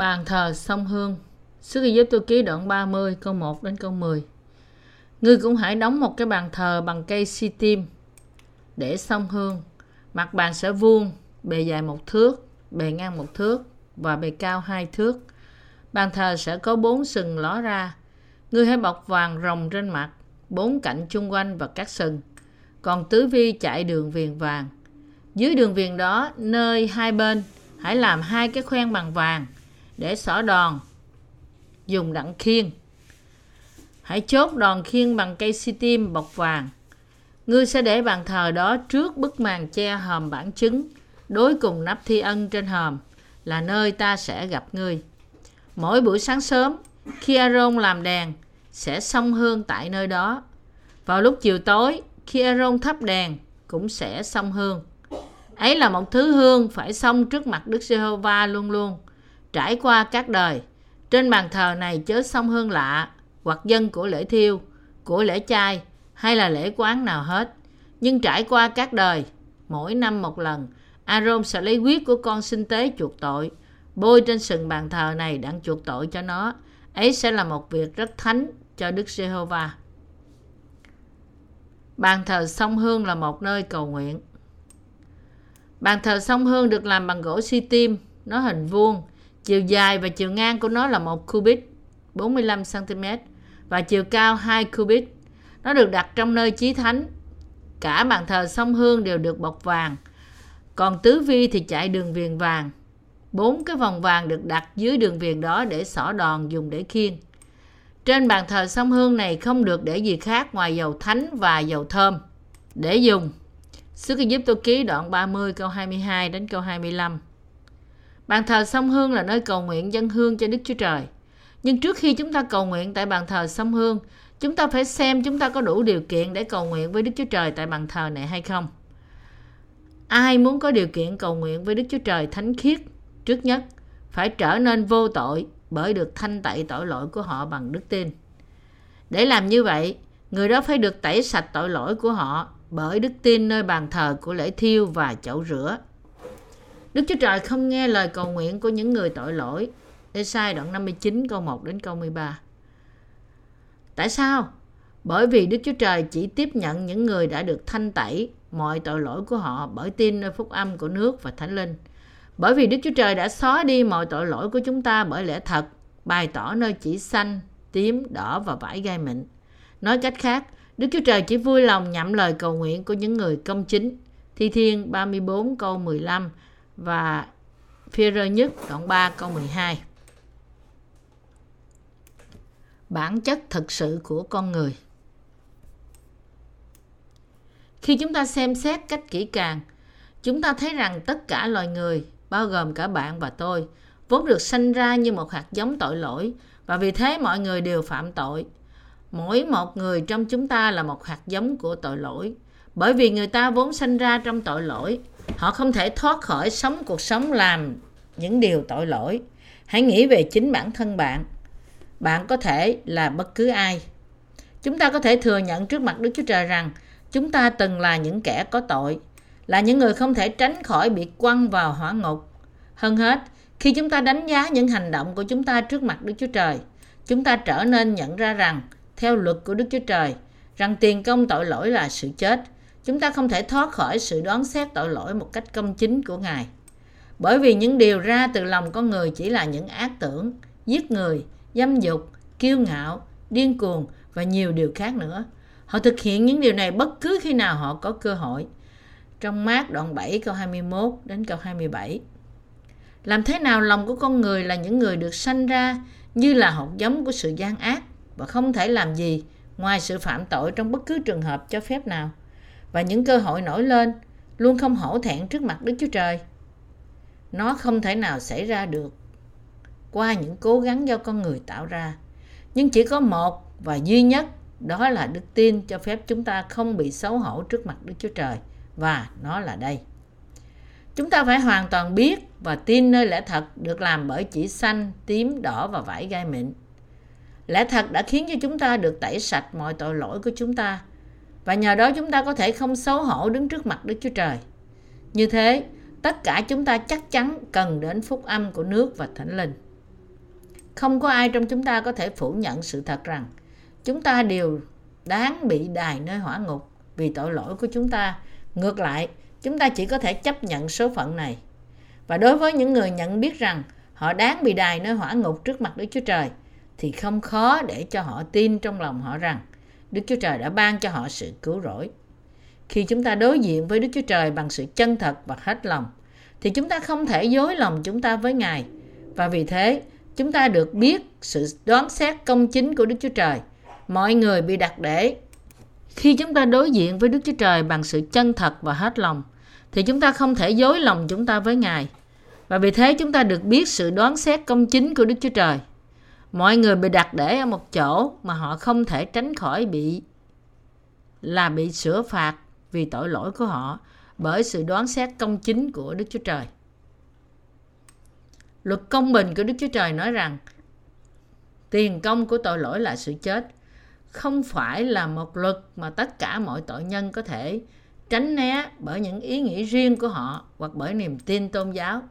Bàn thờ sông Hương Sức ghi giúp tôi ký đoạn 30 câu 1 đến câu 10 Ngươi cũng hãy đóng một cái bàn thờ bằng cây si tim để sông hương. Mặt bàn sẽ vuông, bề dài một thước, bề ngang một thước và bề cao hai thước. Bàn thờ sẽ có bốn sừng ló ra. Ngươi hãy bọc vàng rồng trên mặt, bốn cạnh chung quanh và các sừng. Còn tứ vi chạy đường viền vàng. Dưới đường viền đó, nơi hai bên, hãy làm hai cái khoen bằng vàng để xỏ đòn. Dùng đặng khiên. Hãy chốt đòn khiên bằng cây si tim bọc vàng. Ngươi sẽ để bàn thờ đó trước bức màn che hòm bản chứng, đối cùng nắp thi ân trên hòm, là nơi ta sẽ gặp ngươi. Mỗi buổi sáng sớm, khi Aaron làm đèn, sẽ xông hương tại nơi đó. Vào lúc chiều tối, khi Aaron thắp đèn, cũng sẽ xông hương. Ấy là một thứ hương phải xông trước mặt Đức Giê-hô-va luôn luôn, trải qua các đời. Trên bàn thờ này chớ sông hương lạ, hoặc dân của lễ thiêu, của lễ chay hay là lễ quán nào hết. Nhưng trải qua các đời, mỗi năm một lần, Aaron sẽ lấy huyết của con sinh tế chuộc tội, bôi trên sừng bàn thờ này đang chuộc tội cho nó. Ấy sẽ là một việc rất thánh cho Đức Giê-hô-va. Bàn thờ sông Hương là một nơi cầu nguyện. Bàn thờ sông Hương được làm bằng gỗ si tim, nó hình vuông, chiều dài và chiều ngang của nó là một cubit, 45 cm và chiều cao 2 cubit. Nó được đặt trong nơi chí thánh. Cả bàn thờ sông Hương đều được bọc vàng. Còn tứ vi thì chạy đường viền vàng. Bốn cái vòng vàng được đặt dưới đường viền đó để xỏ đòn dùng để khiên. Trên bàn thờ sông Hương này không được để gì khác ngoài dầu thánh và dầu thơm để dùng. Sức giúp tôi ký đoạn 30 câu 22 đến câu 25. Bàn thờ sông Hương là nơi cầu nguyện dân hương cho Đức Chúa Trời. Nhưng trước khi chúng ta cầu nguyện tại bàn thờ sông Hương, chúng ta phải xem chúng ta có đủ điều kiện để cầu nguyện với Đức Chúa Trời tại bàn thờ này hay không. Ai muốn có điều kiện cầu nguyện với Đức Chúa Trời thánh khiết, trước nhất phải trở nên vô tội bởi được thanh tẩy tội lỗi của họ bằng đức tin. Để làm như vậy, người đó phải được tẩy sạch tội lỗi của họ bởi đức tin nơi bàn thờ của lễ thiêu và chậu rửa. Đức Chúa Trời không nghe lời cầu nguyện của những người tội lỗi. Ê-sai đoạn 59 câu 1 đến câu 13. Tại sao? Bởi vì Đức Chúa Trời chỉ tiếp nhận những người đã được thanh tẩy mọi tội lỗi của họ bởi tin nơi phúc âm của nước và thánh linh. Bởi vì Đức Chúa Trời đã xóa đi mọi tội lỗi của chúng ta bởi lẽ thật, bày tỏ nơi chỉ xanh, tím, đỏ và vải gai mịn. Nói cách khác, Đức Chúa Trời chỉ vui lòng nhậm lời cầu nguyện của những người công chính. Thi Thiên 34 câu 15 và phía rơ nhất, đoạn 3 câu 12 bản chất thực sự của con người. Khi chúng ta xem xét cách kỹ càng, chúng ta thấy rằng tất cả loài người, bao gồm cả bạn và tôi, vốn được sanh ra như một hạt giống tội lỗi, và vì thế mọi người đều phạm tội. Mỗi một người trong chúng ta là một hạt giống của tội lỗi, bởi vì người ta vốn sanh ra trong tội lỗi họ không thể thoát khỏi sống cuộc sống làm những điều tội lỗi. Hãy nghĩ về chính bản thân bạn. Bạn có thể là bất cứ ai. Chúng ta có thể thừa nhận trước mặt đức chúa trời rằng chúng ta từng là những kẻ có tội, là những người không thể tránh khỏi bị quăng vào hỏa ngục. Hơn hết, khi chúng ta đánh giá những hành động của chúng ta trước mặt đức chúa trời, chúng ta trở nên nhận ra rằng, theo luật của đức chúa trời, rằng tiền công tội lỗi là sự chết chúng ta không thể thoát khỏi sự đoán xét tội lỗi một cách công chính của ngài bởi vì những điều ra từ lòng con người chỉ là những ác tưởng giết người dâm dục, kiêu ngạo, điên cuồng và nhiều điều khác nữa. Họ thực hiện những điều này bất cứ khi nào họ có cơ hội. Trong mát đoạn 7 câu 21 đến câu 27. Làm thế nào lòng của con người là những người được sanh ra như là hột giống của sự gian ác và không thể làm gì ngoài sự phạm tội trong bất cứ trường hợp cho phép nào. Và những cơ hội nổi lên, luôn không hổ thẹn trước mặt Đức Chúa Trời. Nó không thể nào xảy ra được qua những cố gắng do con người tạo ra. Nhưng chỉ có một và duy nhất, đó là đức tin cho phép chúng ta không bị xấu hổ trước mặt đức chúa trời, và nó là đây. Chúng ta phải hoàn toàn biết và tin nơi lẽ thật được làm bởi chỉ xanh, tím, đỏ và vải gai mịn. Lẽ thật đã khiến cho chúng ta được tẩy sạch mọi tội lỗi của chúng ta và nhờ đó chúng ta có thể không xấu hổ đứng trước mặt đức chúa trời như thế tất cả chúng ta chắc chắn cần đến phúc âm của nước và thánh linh không có ai trong chúng ta có thể phủ nhận sự thật rằng chúng ta đều đáng bị đài nơi hỏa ngục vì tội lỗi của chúng ta. Ngược lại, chúng ta chỉ có thể chấp nhận số phận này. Và đối với những người nhận biết rằng họ đáng bị đài nơi hỏa ngục trước mặt Đức Chúa Trời, thì không khó để cho họ tin trong lòng họ rằng Đức Chúa Trời đã ban cho họ sự cứu rỗi. Khi chúng ta đối diện với Đức Chúa Trời bằng sự chân thật và hết lòng, thì chúng ta không thể dối lòng chúng ta với Ngài. Và vì thế, chúng ta được biết sự đoán xét công chính của Đức Chúa Trời. Mọi người bị đặt để. Khi chúng ta đối diện với Đức Chúa Trời bằng sự chân thật và hết lòng, thì chúng ta không thể dối lòng chúng ta với Ngài. Và vì thế chúng ta được biết sự đoán xét công chính của Đức Chúa Trời. Mọi người bị đặt để ở một chỗ mà họ không thể tránh khỏi bị là bị sửa phạt vì tội lỗi của họ bởi sự đoán xét công chính của Đức Chúa Trời. Luật công bình của Đức Chúa Trời nói rằng tiền công của tội lỗi là sự chết. Không phải là một luật mà tất cả mọi tội nhân có thể tránh né bởi những ý nghĩ riêng của họ hoặc bởi niềm tin tôn giáo.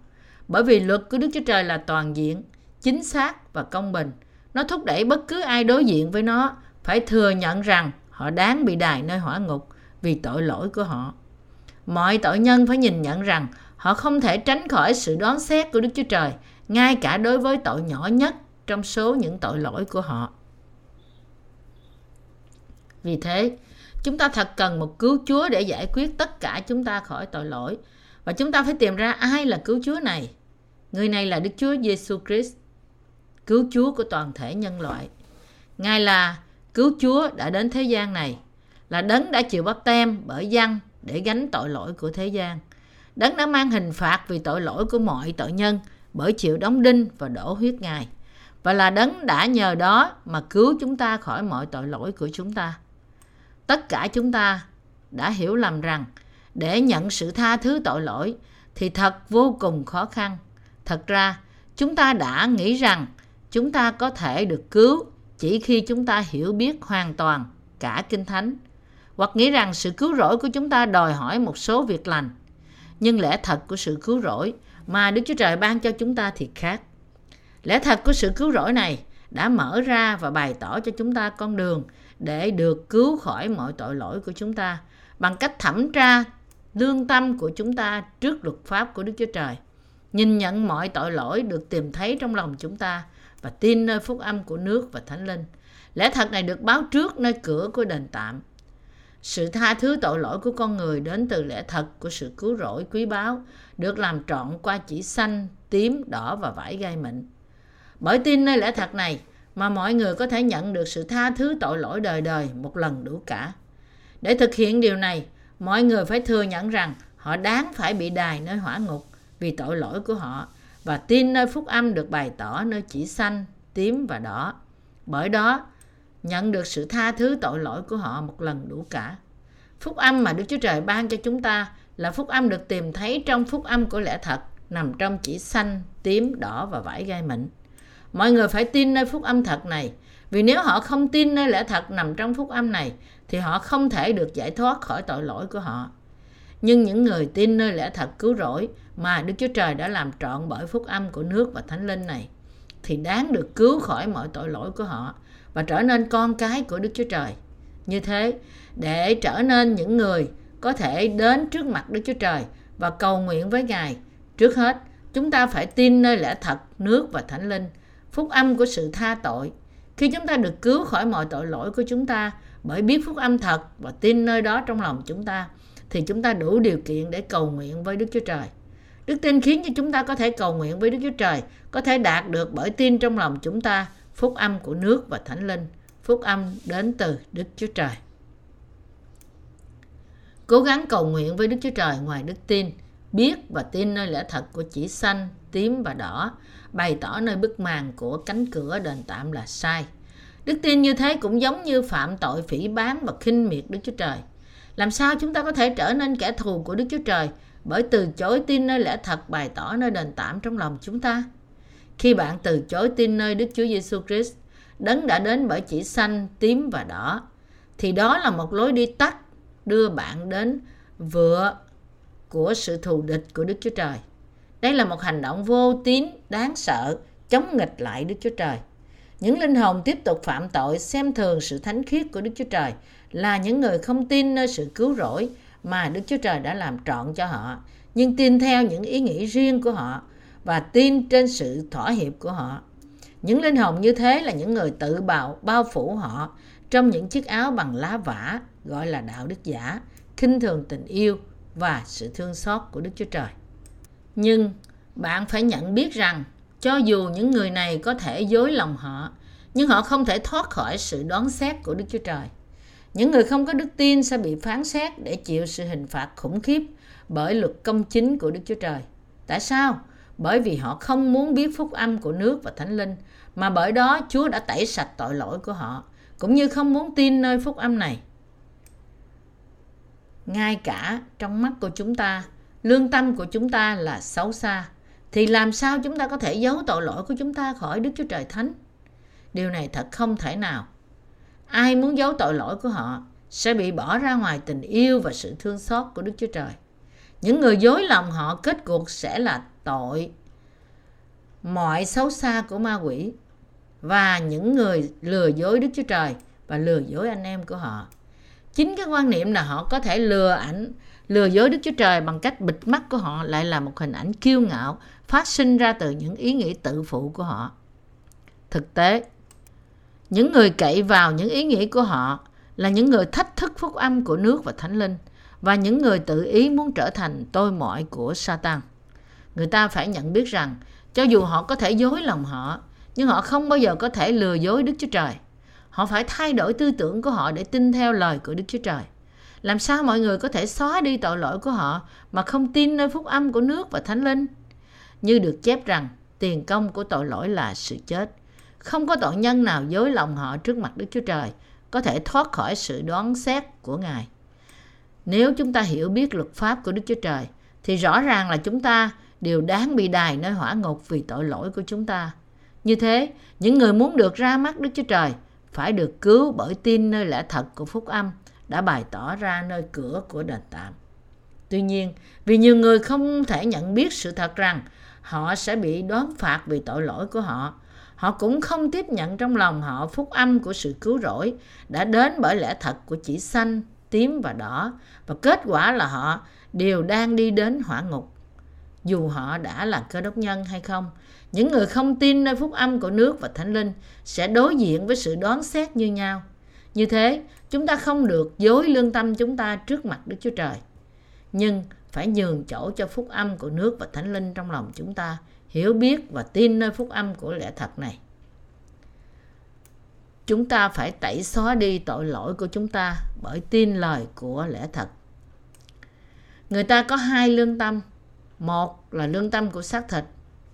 Bởi vì luật của Đức Chúa Trời là toàn diện, chính xác và công bình. Nó thúc đẩy bất cứ ai đối diện với nó phải thừa nhận rằng họ đáng bị đài nơi hỏa ngục vì tội lỗi của họ. Mọi tội nhân phải nhìn nhận rằng họ không thể tránh khỏi sự đoán xét của Đức Chúa Trời, ngay cả đối với tội nhỏ nhất trong số những tội lỗi của họ. Vì thế, chúng ta thật cần một cứu Chúa để giải quyết tất cả chúng ta khỏi tội lỗi. Và chúng ta phải tìm ra ai là cứu Chúa này. Người này là Đức Chúa Giêsu Christ, cứu Chúa của toàn thể nhân loại. Ngài là cứu Chúa đã đến thế gian này, là đấng đã chịu bắp tem bởi dân để gánh tội lỗi của thế gian. Đấng đã mang hình phạt vì tội lỗi của mọi tội nhân bởi chịu đóng đinh và đổ huyết Ngài. Và là đấng đã nhờ đó mà cứu chúng ta khỏi mọi tội lỗi của chúng ta. Tất cả chúng ta đã hiểu lầm rằng để nhận sự tha thứ tội lỗi thì thật vô cùng khó khăn. Thật ra, chúng ta đã nghĩ rằng chúng ta có thể được cứu chỉ khi chúng ta hiểu biết hoàn toàn cả Kinh Thánh hoặc nghĩ rằng sự cứu rỗi của chúng ta đòi hỏi một số việc lành. Nhưng lẽ thật của sự cứu rỗi mà Đức Chúa Trời ban cho chúng ta thì khác. Lẽ thật của sự cứu rỗi này đã mở ra và bày tỏ cho chúng ta con đường để được cứu khỏi mọi tội lỗi của chúng ta bằng cách thẩm tra lương tâm của chúng ta trước luật pháp của Đức Chúa Trời. Nhìn nhận mọi tội lỗi được tìm thấy trong lòng chúng ta và tin nơi phúc âm của nước và thánh linh. Lẽ thật này được báo trước nơi cửa của đền tạm. Sự tha thứ tội lỗi của con người đến từ lẽ thật của sự cứu rỗi quý báu được làm trọn qua chỉ xanh, tím, đỏ và vải gai mịn. Bởi tin nơi lẽ thật này mà mọi người có thể nhận được sự tha thứ tội lỗi đời đời một lần đủ cả. Để thực hiện điều này, mọi người phải thừa nhận rằng họ đáng phải bị đài nơi hỏa ngục vì tội lỗi của họ và tin nơi phúc âm được bày tỏ nơi chỉ xanh, tím và đỏ. Bởi đó, nhận được sự tha thứ tội lỗi của họ một lần đủ cả. Phúc âm mà Đức Chúa Trời ban cho chúng ta là phúc âm được tìm thấy trong phúc âm của lẽ thật, nằm trong chỉ xanh, tím, đỏ và vải gai mịn. Mọi người phải tin nơi phúc âm thật này, vì nếu họ không tin nơi lẽ thật nằm trong phúc âm này, thì họ không thể được giải thoát khỏi tội lỗi của họ. Nhưng những người tin nơi lẽ thật cứu rỗi mà Đức Chúa Trời đã làm trọn bởi phúc âm của nước và thánh linh này, thì đáng được cứu khỏi mọi tội lỗi của họ và trở nên con cái của Đức Chúa Trời. Như thế, để trở nên những người có thể đến trước mặt Đức Chúa Trời và cầu nguyện với Ngài, trước hết, chúng ta phải tin nơi lẽ thật, nước và thánh linh, phúc âm của sự tha tội. Khi chúng ta được cứu khỏi mọi tội lỗi của chúng ta bởi biết phúc âm thật và tin nơi đó trong lòng chúng ta, thì chúng ta đủ điều kiện để cầu nguyện với Đức Chúa Trời. Đức tin khiến cho chúng ta có thể cầu nguyện với Đức Chúa Trời, có thể đạt được bởi tin trong lòng chúng ta phúc âm của nước và thánh linh, phúc âm đến từ Đức Chúa Trời. Cố gắng cầu nguyện với Đức Chúa Trời ngoài đức tin, biết và tin nơi lẽ thật của chỉ xanh, tím và đỏ, bày tỏ nơi bức màn của cánh cửa đền tạm là sai. Đức tin như thế cũng giống như phạm tội phỉ bán và khinh miệt Đức Chúa Trời. Làm sao chúng ta có thể trở nên kẻ thù của Đức Chúa Trời bởi từ chối tin nơi lẽ thật bày tỏ nơi đền tạm trong lòng chúng ta? Khi bạn từ chối tin nơi Đức Chúa Giêsu Christ, đấng đã đến bởi chỉ xanh, tím và đỏ, thì đó là một lối đi tắt đưa bạn đến vựa của sự thù địch của Đức Chúa Trời. Đây là một hành động vô tín, đáng sợ, chống nghịch lại Đức Chúa Trời. Những linh hồn tiếp tục phạm tội xem thường sự thánh khiết của Đức Chúa Trời là những người không tin nơi sự cứu rỗi mà Đức Chúa Trời đã làm trọn cho họ, nhưng tin theo những ý nghĩ riêng của họ và tin trên sự thỏa hiệp của họ. Những linh hồn như thế là những người tự bào bao phủ họ trong những chiếc áo bằng lá vả gọi là đạo đức giả, khinh thường tình yêu và sự thương xót của Đức Chúa Trời. Nhưng bạn phải nhận biết rằng cho dù những người này có thể dối lòng họ, nhưng họ không thể thoát khỏi sự đoán xét của Đức Chúa Trời. Những người không có đức tin sẽ bị phán xét để chịu sự hình phạt khủng khiếp bởi luật công chính của Đức Chúa Trời. Tại sao? Bởi vì họ không muốn biết phúc âm của nước và thánh linh, mà bởi đó Chúa đã tẩy sạch tội lỗi của họ, cũng như không muốn tin nơi phúc âm này. Ngay cả trong mắt của chúng ta, lương tâm của chúng ta là xấu xa, thì làm sao chúng ta có thể giấu tội lỗi của chúng ta khỏi Đức Chúa Trời Thánh? Điều này thật không thể nào. Ai muốn giấu tội lỗi của họ sẽ bị bỏ ra ngoài tình yêu và sự thương xót của Đức Chúa Trời. Những người dối lòng họ kết cuộc sẽ là tội mọi xấu xa của ma quỷ và những người lừa dối Đức Chúa Trời và lừa dối anh em của họ. Chính cái quan niệm là họ có thể lừa ảnh, lừa dối Đức Chúa Trời bằng cách bịt mắt của họ lại là một hình ảnh kiêu ngạo phát sinh ra từ những ý nghĩ tự phụ của họ. Thực tế, những người cậy vào những ý nghĩ của họ là những người thách thức phúc âm của nước và thánh linh và những người tự ý muốn trở thành tôi mọi của Satan. Người ta phải nhận biết rằng cho dù họ có thể dối lòng họ, nhưng họ không bao giờ có thể lừa dối Đức Chúa Trời. Họ phải thay đổi tư tưởng của họ để tin theo lời của Đức Chúa Trời. Làm sao mọi người có thể xóa đi tội lỗi của họ mà không tin nơi phúc âm của nước và thánh linh? Như được chép rằng, tiền công của tội lỗi là sự chết. Không có tội nhân nào dối lòng họ trước mặt Đức Chúa Trời có thể thoát khỏi sự đoán xét của Ngài. Nếu chúng ta hiểu biết luật pháp của Đức Chúa Trời, thì rõ ràng là chúng ta đều đáng bị đài nơi hỏa ngục vì tội lỗi của chúng ta. Như thế, những người muốn được ra mắt Đức Chúa Trời phải được cứu bởi tin nơi lẽ thật của phúc âm đã bày tỏ ra nơi cửa của đền tạm. Tuy nhiên, vì nhiều người không thể nhận biết sự thật rằng họ sẽ bị đoán phạt vì tội lỗi của họ, họ cũng không tiếp nhận trong lòng họ phúc âm của sự cứu rỗi đã đến bởi lẽ thật của chỉ xanh, tím và đỏ và kết quả là họ đều đang đi đến hỏa ngục. Dù họ đã là cơ đốc nhân hay không những người không tin nơi phúc âm của nước và thánh linh sẽ đối diện với sự đoán xét như nhau. Như thế chúng ta không được dối lương tâm chúng ta trước mặt đức chúa trời. Nhưng phải nhường chỗ cho phúc âm của nước và thánh linh trong lòng chúng ta hiểu biết và tin nơi phúc âm của lẽ thật này. Chúng ta phải tẩy xóa đi tội lỗi của chúng ta bởi tin lời của lẽ thật. Người ta có hai lương tâm. Một là lương tâm của xác thịt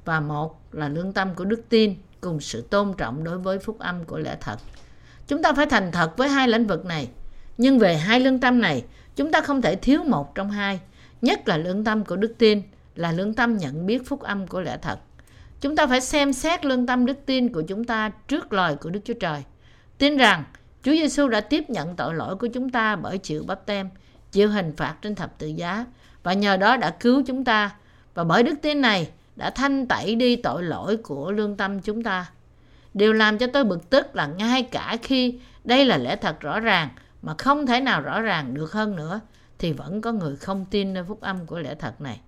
và một là lương tâm của đức tin cùng sự tôn trọng đối với phúc âm của lẽ thật. Chúng ta phải thành thật với hai lĩnh vực này. Nhưng về hai lương tâm này, chúng ta không thể thiếu một trong hai. Nhất là lương tâm của đức tin là lương tâm nhận biết phúc âm của lẽ thật chúng ta phải xem xét lương tâm đức tin của chúng ta trước lời của đức chúa trời tin rằng chúa giêsu đã tiếp nhận tội lỗi của chúng ta bởi chịu bắp tem, chịu hình phạt trên thập tự giá, và nhờ đó đã cứu chúng ta và bởi đức tin này đã thanh tẩy đi tội lỗi của lương tâm chúng ta. Điều làm cho tôi bực tức là ngay cả khi đây là lẽ thật rõ ràng mà không thể nào rõ ràng được hơn nữa, thì vẫn có người không tin nơi phúc âm của lẽ thật này.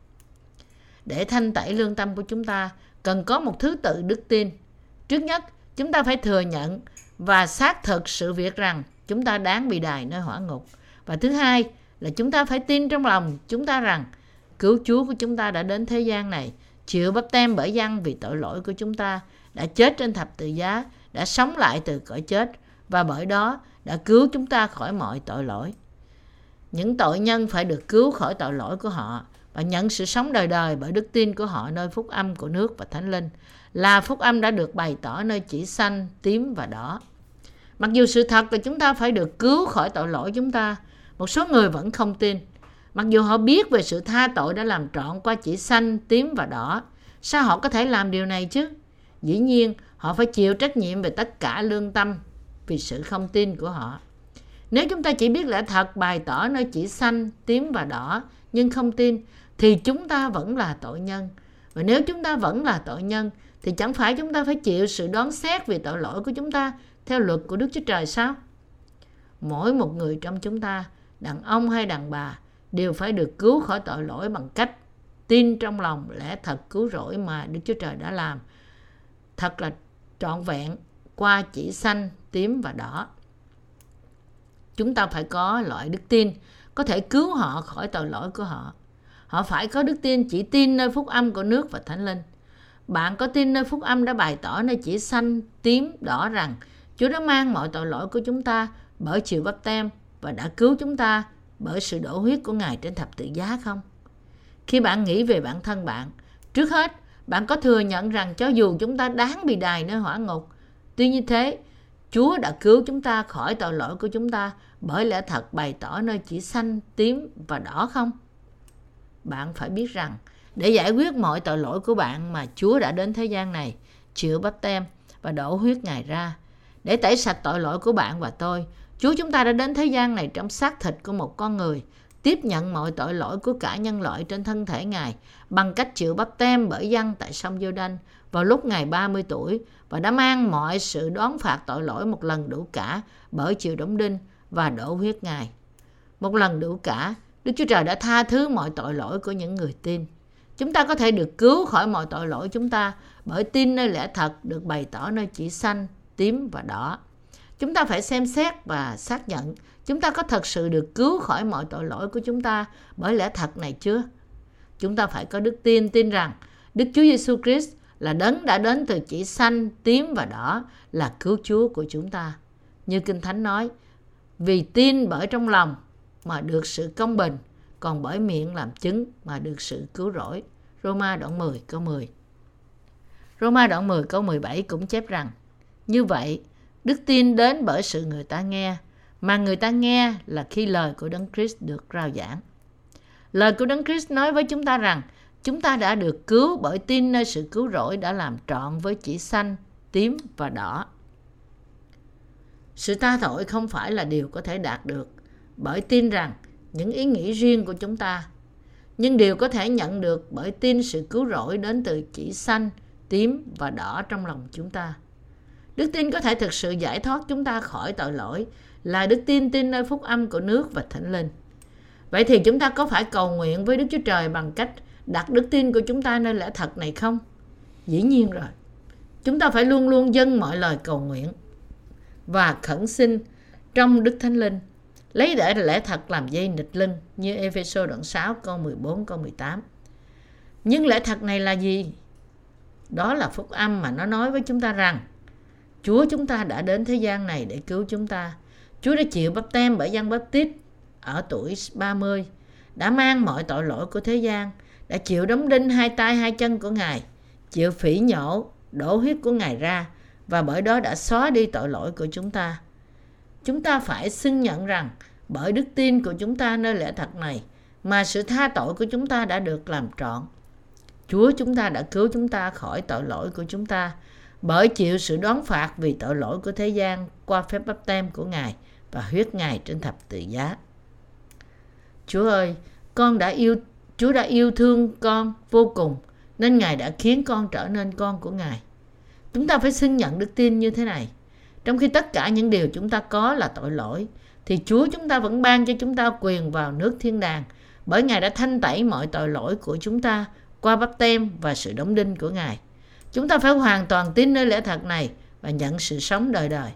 Để thanh tẩy lương tâm của chúng ta cần có một thứ tự đức tin. Trước nhất, chúng ta phải thừa nhận và xác thực sự việc rằng chúng ta đáng bị đài nơi hỏa ngục. Và thứ hai, là chúng ta phải tin trong lòng chúng ta rằng cứu Chúa của chúng ta đã đến thế gian này, chịu bắp tem bởi dân vì tội lỗi của chúng ta, đã chết trên thập tự giá, đã sống lại từ cõi chết và bởi đó đã cứu chúng ta khỏi mọi tội lỗi. Những tội nhân phải được cứu khỏi tội lỗi của họ và nhận sự sống đời đời bởi đức tin của họ nơi phúc âm của nước và thánh linh là phúc âm đã được bày tỏ nơi chỉ xanh, tím và đỏ. Mặc dù sự thật là chúng ta phải được cứu khỏi tội lỗi chúng ta, một số người vẫn không tin. Mặc dù họ biết về sự tha tội đã làm trọn qua chỉ xanh, tím và đỏ, sao họ có thể làm điều này chứ? Dĩ nhiên, họ phải chịu trách nhiệm về tất cả lương tâm vì sự không tin của họ. Nếu chúng ta chỉ biết lẽ thật bày tỏ nơi chỉ xanh, tím và đỏ nhưng không tin thì chúng ta vẫn là tội nhân. Và nếu chúng ta vẫn là tội nhân thì chẳng phải chúng ta phải chịu sự đoán xét vì tội lỗi của chúng ta theo luật của Đức Chúa Trời sao? Mỗi một người trong chúng ta, đàn ông hay đàn bà, đều phải được cứu khỏi tội lỗi bằng cách tin trong lòng lẽ thật cứu rỗi mà Đức Chúa Trời đã làm. Thật là trọn vẹn qua chỉ xanh, tím và đỏ. Chúng ta phải có loại đức tin có thể cứu họ khỏi tội lỗi của họ. Họ phải có đức tin chỉ tin nơi phúc âm của nước và thánh linh. Bạn có tin nơi phúc âm đã bày tỏ nơi chỉ xanh, tím, đỏ rằng Chúa đã mang mọi tội lỗi của chúng ta bởi chịu bắp tem và đã cứu chúng ta bởi sự đổ huyết của Ngài trên thập tự giá không? Khi bạn nghĩ về bản thân bạn, trước hết bạn có thừa nhận rằng cho dù chúng ta đáng bị đài nơi hỏa ngục, tuy như thế, Chúa đã cứu chúng ta khỏi tội lỗi của chúng ta bởi lẽ thật bày tỏ nơi chỉ xanh, tím và đỏ không? Bạn phải biết rằng để giải quyết mọi tội lỗi của bạn mà Chúa đã đến thế gian này, chịu bắp tem và đổ huyết Ngài ra. Để tẩy sạch tội lỗi của bạn và tôi, Chúa chúng ta đã đến thế gian này trong xác thịt của một con người, tiếp nhận mọi tội lỗi của cả nhân loại trên thân thể Ngài bằng cách chịu bắp tem bởi dân tại sông giô đanh vào lúc Ngài 30 tuổi và đã mang mọi sự đón phạt tội lỗi một lần đủ cả bởi chịu đóng đinh và đổ huyết Ngài. Một lần đủ cả, Đức Chúa Trời đã tha thứ mọi tội lỗi của những người tin. Chúng ta có thể được cứu khỏi mọi tội lỗi chúng ta bởi tin nơi lẽ thật được bày tỏ nơi chỉ xanh, tím và đỏ. Chúng ta phải xem xét và xác nhận chúng ta có thật sự được cứu khỏi mọi tội lỗi của chúng ta bởi lẽ thật này chưa? Chúng ta phải có đức tin tin rằng Đức Chúa Giêsu Christ là đấng đã đến từ chỉ xanh, tím và đỏ là cứu Chúa của chúng ta. Như Kinh Thánh nói, vì tin bởi trong lòng mà được sự công bình, còn bởi miệng làm chứng mà được sự cứu rỗi. Roma đoạn 10 câu 10 Roma đoạn 10 câu 17 cũng chép rằng Như vậy, đức tin đến bởi sự người ta nghe, mà người ta nghe là khi lời của Đấng Christ được rao giảng. Lời của Đấng Christ nói với chúng ta rằng chúng ta đã được cứu bởi tin nơi sự cứu rỗi đã làm trọn với chỉ xanh, tím và đỏ. Sự tha tội không phải là điều có thể đạt được bởi tin rằng những ý nghĩ riêng của chúng ta, nhưng điều có thể nhận được bởi tin sự cứu rỗi đến từ chỉ xanh, tím và đỏ trong lòng chúng ta. Đức tin có thể thực sự giải thoát chúng ta khỏi tội lỗi là đức tin tin nơi phúc âm của nước và thánh linh. Vậy thì chúng ta có phải cầu nguyện với Đức Chúa Trời bằng cách đặt đức tin của chúng ta nơi lẽ thật này không? Dĩ nhiên rồi. Chúng ta phải luôn luôn dâng mọi lời cầu nguyện và khẩn xin trong Đức Thánh Linh lấy để lẽ thật làm dây nịch linh như Epheso đoạn 6 câu 14 câu 18. Nhưng lẽ thật này là gì? Đó là phúc âm mà nó nói với chúng ta rằng Chúa chúng ta đã đến thế gian này để cứu chúng ta. Chúa đã chịu bắp tem bởi dân bắp tít ở tuổi 30, đã mang mọi tội lỗi của thế gian, đã chịu đóng đinh hai tay hai chân của Ngài, chịu phỉ nhổ, đổ huyết của Ngài ra và bởi đó đã xóa đi tội lỗi của chúng ta. Chúng ta phải xưng nhận rằng bởi đức tin của chúng ta nơi lẽ thật này mà sự tha tội của chúng ta đã được làm trọn. Chúa chúng ta đã cứu chúng ta khỏi tội lỗi của chúng ta bởi chịu sự đoán phạt vì tội lỗi của thế gian qua phép bắp tem của Ngài và huyết Ngài trên thập tự giá. Chúa ơi, con đã yêu Chúa đã yêu thương con vô cùng nên Ngài đã khiến con trở nên con của Ngài. Chúng ta phải xưng nhận đức tin như thế này. Trong khi tất cả những điều chúng ta có là tội lỗi, thì Chúa chúng ta vẫn ban cho chúng ta quyền vào nước thiên đàng bởi Ngài đã thanh tẩy mọi tội lỗi của chúng ta qua bắp tem và sự đóng đinh của Ngài. Chúng ta phải hoàn toàn tin nơi lẽ thật này và nhận sự sống đời đời.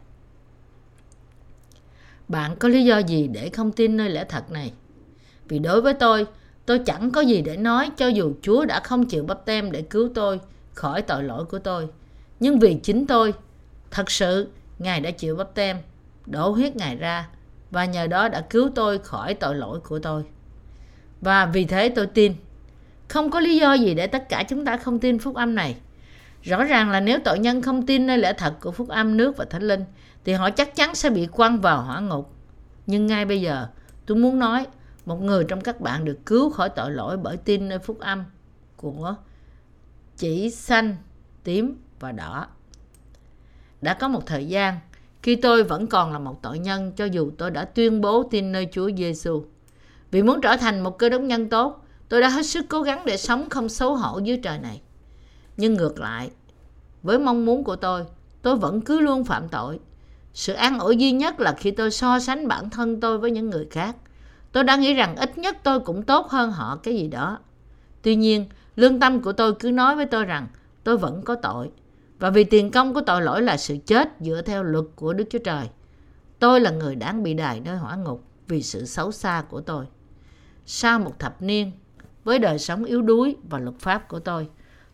Bạn có lý do gì để không tin nơi lẽ thật này? Vì đối với tôi, tôi chẳng có gì để nói cho dù Chúa đã không chịu bắp tem để cứu tôi khỏi tội lỗi của tôi. Nhưng vì chính tôi, thật sự Ngài đã chịu bắp tem, đổ huyết Ngài ra và nhờ đó đã cứu tôi khỏi tội lỗi của tôi. Và vì thế tôi tin. Không có lý do gì để tất cả chúng ta không tin phúc âm này. Rõ ràng là nếu tội nhân không tin nơi lẽ thật của phúc âm nước và thánh linh thì họ chắc chắn sẽ bị quăng vào hỏa ngục. Nhưng ngay bây giờ tôi muốn nói một người trong các bạn được cứu khỏi tội lỗi bởi tin nơi phúc âm của chỉ xanh, tím và đỏ. Đã có một thời gian khi tôi vẫn còn là một tội nhân cho dù tôi đã tuyên bố tin nơi Chúa Giêsu. Vì muốn trở thành một cơ đốc nhân tốt, tôi đã hết sức cố gắng để sống không xấu hổ dưới trời này. Nhưng ngược lại, với mong muốn của tôi tôi vẫn cứ luôn phạm tội sự an ủi duy nhất là khi tôi so sánh bản thân tôi với những người khác tôi đã nghĩ rằng ít nhất tôi cũng tốt hơn họ cái gì đó tuy nhiên lương tâm của tôi cứ nói với tôi rằng tôi vẫn có tội và vì tiền công của tội lỗi là sự chết dựa theo luật của đức chúa trời. Tôi là người đáng bị đày nơi hỏa ngục vì sự xấu xa của tôi. Sau một thập niên, với đời sống yếu đuối và luật pháp của tôi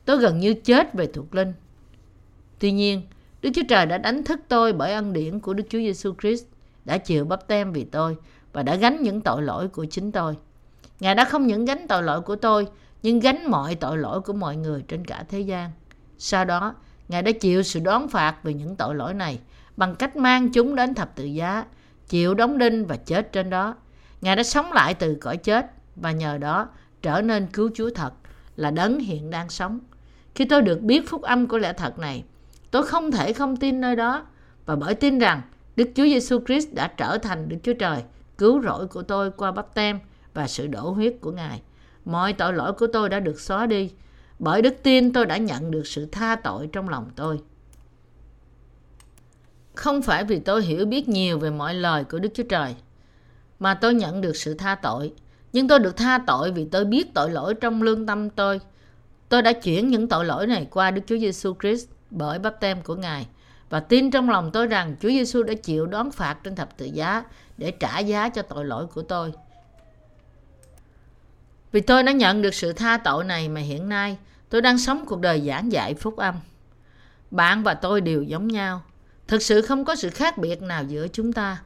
tôi gần như chết về thuộc linh. Tuy nhiên, đức chúa trời đã đánh thức tôi bởi ân điển của đức chúa giêsu christ, đã chịu bắp tem vì tôi và đã gánh những tội lỗi của chính tôi. Ngài đã không những gánh tội lỗi của tôi, nhưng gánh mọi tội lỗi của mọi người trên cả thế gian. Sau đó ngài đã chịu sự đón phạt về những tội lỗi này, bằng cách mang chúng đến thập tự giá, chịu đóng đinh và chết trên đó ngài đã sống lại từ cõi chết và nhờ đó trở nên cứu chúa thật, là đấng hiện đang sống khi tôi được biết phúc âm của lẽ thật này, tôi không thể không tin nơi đó và bởi tin rằng Đức Chúa Giêsu Christ đã trở thành Đức Chúa Trời, cứu rỗi của tôi qua bắp tem và sự đổ huyết của Ngài. Mọi tội lỗi của tôi đã được xóa đi. Bởi đức tin tôi đã nhận được sự tha tội trong lòng tôi. Không phải vì tôi hiểu biết nhiều về mọi lời của Đức Chúa Trời, mà tôi nhận được sự tha tội. Nhưng tôi được tha tội vì tôi biết tội lỗi trong lương tâm tôi. Tôi đã chuyển những tội lỗi này qua Đức Chúa Giêsu Christ bởi bắp tem của Ngài và tin trong lòng tôi rằng Chúa Giêsu đã chịu đón phạt trên thập tự giá để trả giá cho tội lỗi của tôi. Vì tôi đã nhận được sự tha tội này mà hiện nay tôi đang sống cuộc đời giảng dạy phúc âm. Bạn và tôi đều giống nhau. Thực sự không có sự khác biệt nào giữa chúng ta.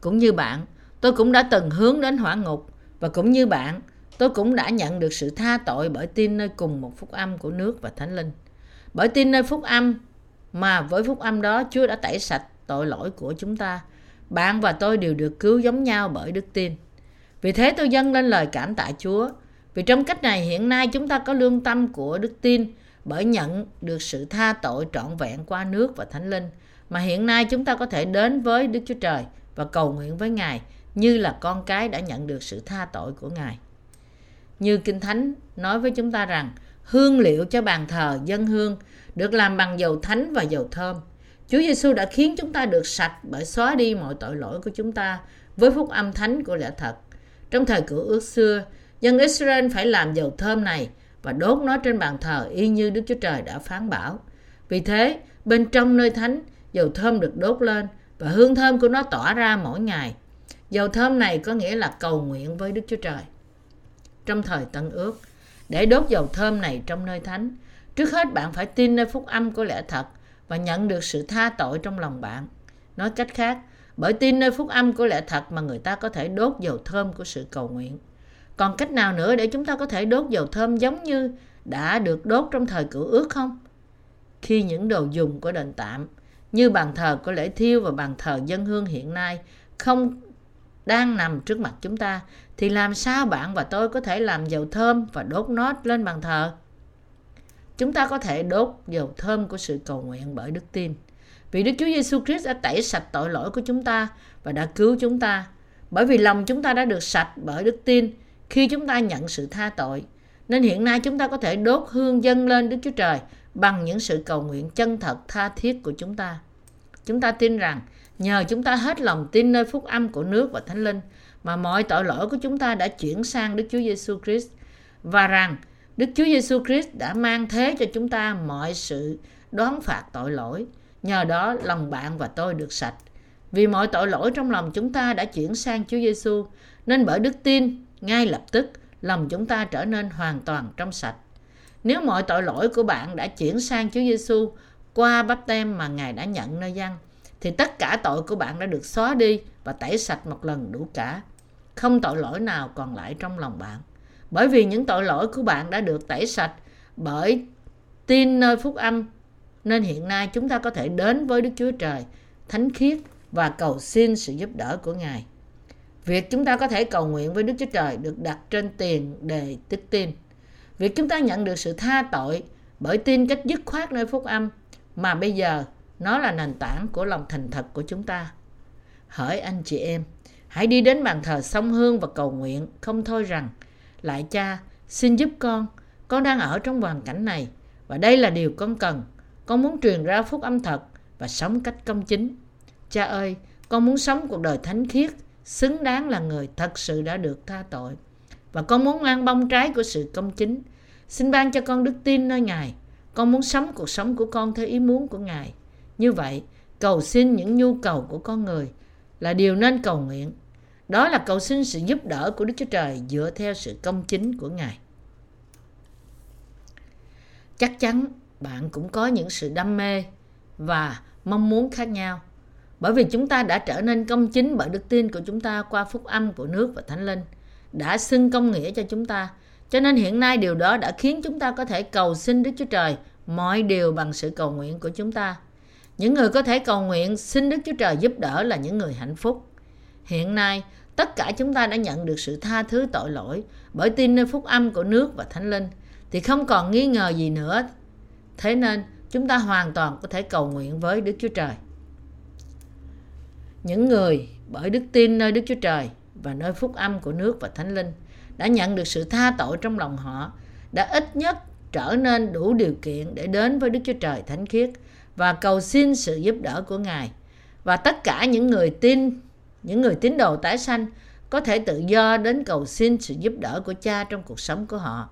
Cũng như bạn, tôi cũng đã từng hướng đến hỏa ngục và cũng như bạn, tôi cũng đã nhận được sự tha tội bởi tin nơi cùng một phúc âm của nước và thánh linh. Bởi tin nơi phúc âm mà với phúc âm đó Chúa đã tẩy sạch tội lỗi của chúng ta. Bạn và tôi đều được cứu giống nhau bởi đức tin. Vì thế tôi dâng lên lời cảm tạ Chúa. Vì trong cách này hiện nay chúng ta có lương tâm của đức tin, bởi nhận được sự tha tội trọn vẹn qua nước và thánh linh, mà hiện nay chúng ta có thể đến với Đức Chúa Trời và cầu nguyện với Ngài như là con cái đã nhận được sự tha tội của Ngài. Như Kinh Thánh nói với chúng ta rằng, hương liệu cho bàn thờ dân hương được làm bằng dầu thánh và dầu thơm. Chúa Giêsu đã khiến chúng ta được sạch bởi xóa đi mọi tội lỗi của chúng ta với phúc âm thánh của lẽ thật. Trong thời cựu ước xưa, dân Israel phải làm dầu thơm này và đốt nó trên bàn thờ y như Đức Chúa Trời đã phán bảo. Vì thế, bên trong nơi thánh, dầu thơm được đốt lên và hương thơm của nó tỏa ra mỗi ngày. Dầu thơm này có nghĩa là cầu nguyện với Đức Chúa Trời. Trong thời Tân Ước, để đốt dầu thơm này trong nơi thánh, trước hết bạn phải tin nơi phúc âm của lẽ thật và nhận được sự tha tội trong lòng bạn. Nói cách khác, bởi tin nơi phúc âm của lẽ thật mà người ta có thể đốt dầu thơm của sự cầu nguyện. Còn cách nào nữa để chúng ta có thể đốt dầu thơm giống như đã được đốt trong thời cựu ước không? Khi những đồ dùng của đền tạm, như bàn thờ của lễ thiêu và bàn thờ dân hương hiện nay, không đang nằm trước mặt chúng ta, thì làm sao bạn và tôi có thể làm dầu thơm và đốt nó lên bàn thờ? Chúng ta có thể đốt dầu thơm của sự cầu nguyện bởi đức tin. Vì Đức Chúa Giêsu Christ đã tẩy sạch tội lỗi của chúng ta và đã cứu chúng ta. Bởi vì lòng chúng ta đã được sạch bởi đức tin khi chúng ta nhận sự tha tội. Nên hiện nay chúng ta có thể đốt hương dâng lên Đức Chúa Trời bằng những sự cầu nguyện chân thật tha thiết của chúng ta. Chúng ta tin rằng nhờ chúng ta hết lòng tin nơi phúc âm của nước và thánh linh mà mọi tội lỗi của chúng ta đã chuyển sang Đức Chúa Giêsu Christ và rằng Đức Chúa Giêsu Christ đã mang thế cho chúng ta mọi sự đoán phạt tội lỗi. Nhờ đó lòng bạn và tôi được sạch. Vì mọi tội lỗi trong lòng chúng ta đã chuyển sang Chúa Giêsu, nên bởi đức tin, ngay lập tức lòng chúng ta trở nên hoàn toàn trong sạch. Nếu mọi tội lỗi của bạn đã chuyển sang Chúa Giêsu qua bắp tem mà Ngài đã nhận nơi dân, thì tất cả tội của bạn đã được xóa đi và tẩy sạch một lần đủ cả. Không tội lỗi nào còn lại trong lòng bạn. Bởi vì những tội lỗi của bạn đã được tẩy sạch bởi tin nơi phúc âm nên hiện nay chúng ta có thể đến với Đức Chúa Trời thánh khiết và cầu xin sự giúp đỡ của Ngài. Việc chúng ta có thể cầu nguyện với Đức Chúa Trời được đặt trên tiền đề tức tin. Việc chúng ta nhận được sự tha tội bởi tin cách dứt khoát nơi phúc âm mà bây giờ nó là nền tảng của lòng thành thật của chúng ta. Hỡi anh chị em, hãy đi đến bàn thờ sông hương và cầu nguyện không thôi rằng lại cha xin giúp con con đang ở trong hoàn cảnh này và đây là điều con cần con muốn truyền ra phúc âm thật và sống cách công chính. Cha ơi, con muốn sống cuộc đời thánh khiết, xứng đáng là người thật sự đã được tha tội. Và con muốn mang bông trái của sự công chính. Xin ban cho con đức tin nơi Ngài. Con muốn sống cuộc sống của con theo ý muốn của Ngài. Như vậy, cầu xin những nhu cầu của con người là điều nên cầu nguyện. Đó là cầu xin sự giúp đỡ của Đức Chúa Trời dựa theo sự công chính của Ngài. Chắc chắn bạn cũng có những sự đam mê và mong muốn khác nhau. Bởi vì chúng ta đã trở nên công chính bởi đức tin của chúng ta qua phúc âm của nước và thánh linh, đã xưng công nghĩa cho chúng ta. Cho nên hiện nay điều đó đã khiến chúng ta có thể cầu xin Đức Chúa Trời mọi điều bằng sự cầu nguyện của chúng ta. Những người có thể cầu nguyện xin Đức Chúa Trời giúp đỡ là những người hạnh phúc. Hiện nay, tất cả chúng ta đã nhận được sự tha thứ tội lỗi bởi tin nơi phúc âm của nước và thánh linh thì không còn nghi ngờ gì nữa. Thế nên, chúng ta hoàn toàn có thể cầu nguyện với Đức Chúa Trời. Những người bởi đức tin nơi Đức Chúa Trời và nơi phúc âm của nước và thánh linh đã nhận được sự tha tội trong lòng họ, đã ít nhất trở nên đủ điều kiện để đến với Đức Chúa Trời thánh khiết và cầu xin sự giúp đỡ của Ngài. Và tất cả những người tin, những người tín đồ tái sanh có thể tự do đến cầu xin sự giúp đỡ của cha trong cuộc sống của họ.